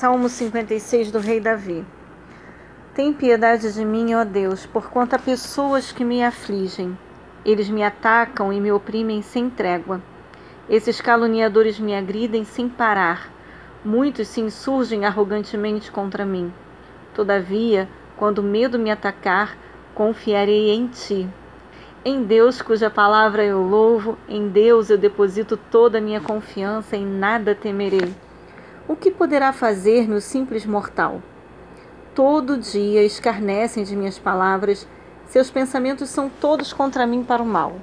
Salmo 56 do Rei Davi. Tem piedade de mim, ó Deus, porquanto há pessoas que me afligem. Eles me atacam e me oprimem sem trégua. Esses caluniadores me agridem sem parar. Muitos se insurgem arrogantemente contra mim. Todavia, quando o medo me atacar, confiarei em ti. Em Deus, cuja palavra eu louvo, em Deus eu deposito toda a minha confiança, em nada temerei. O que poderá fazer-me o simples mortal? Todo dia escarnecem de minhas palavras, seus pensamentos são todos contra mim para o mal.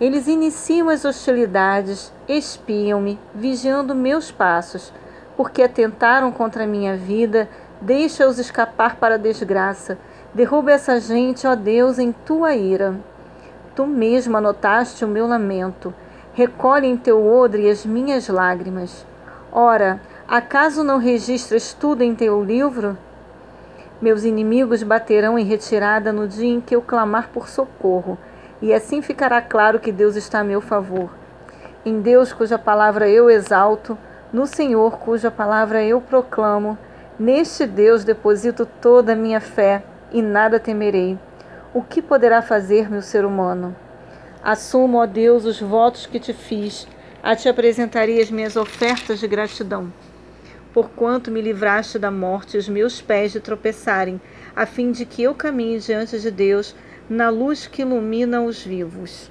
Eles iniciam as hostilidades, espiam-me, vigiando meus passos, porque atentaram contra minha vida, deixa-os escapar para a desgraça. Derruba essa gente, ó Deus, em tua ira. Tu mesmo anotaste o meu lamento, recolhe em teu odre as minhas lágrimas. Ora, acaso não registras tudo em teu livro? Meus inimigos baterão em retirada no dia em que eu clamar por socorro, e assim ficará claro que Deus está a meu favor. Em Deus, cuja palavra eu exalto, no Senhor, cuja palavra eu proclamo, neste Deus deposito toda a minha fé e nada temerei. O que poderá fazer-me o ser humano? Assumo, ó Deus, os votos que te fiz a te apresentarei as minhas ofertas de gratidão. Porquanto me livraste da morte os meus pés de tropeçarem, a fim de que eu caminhe diante de Deus na luz que ilumina os vivos.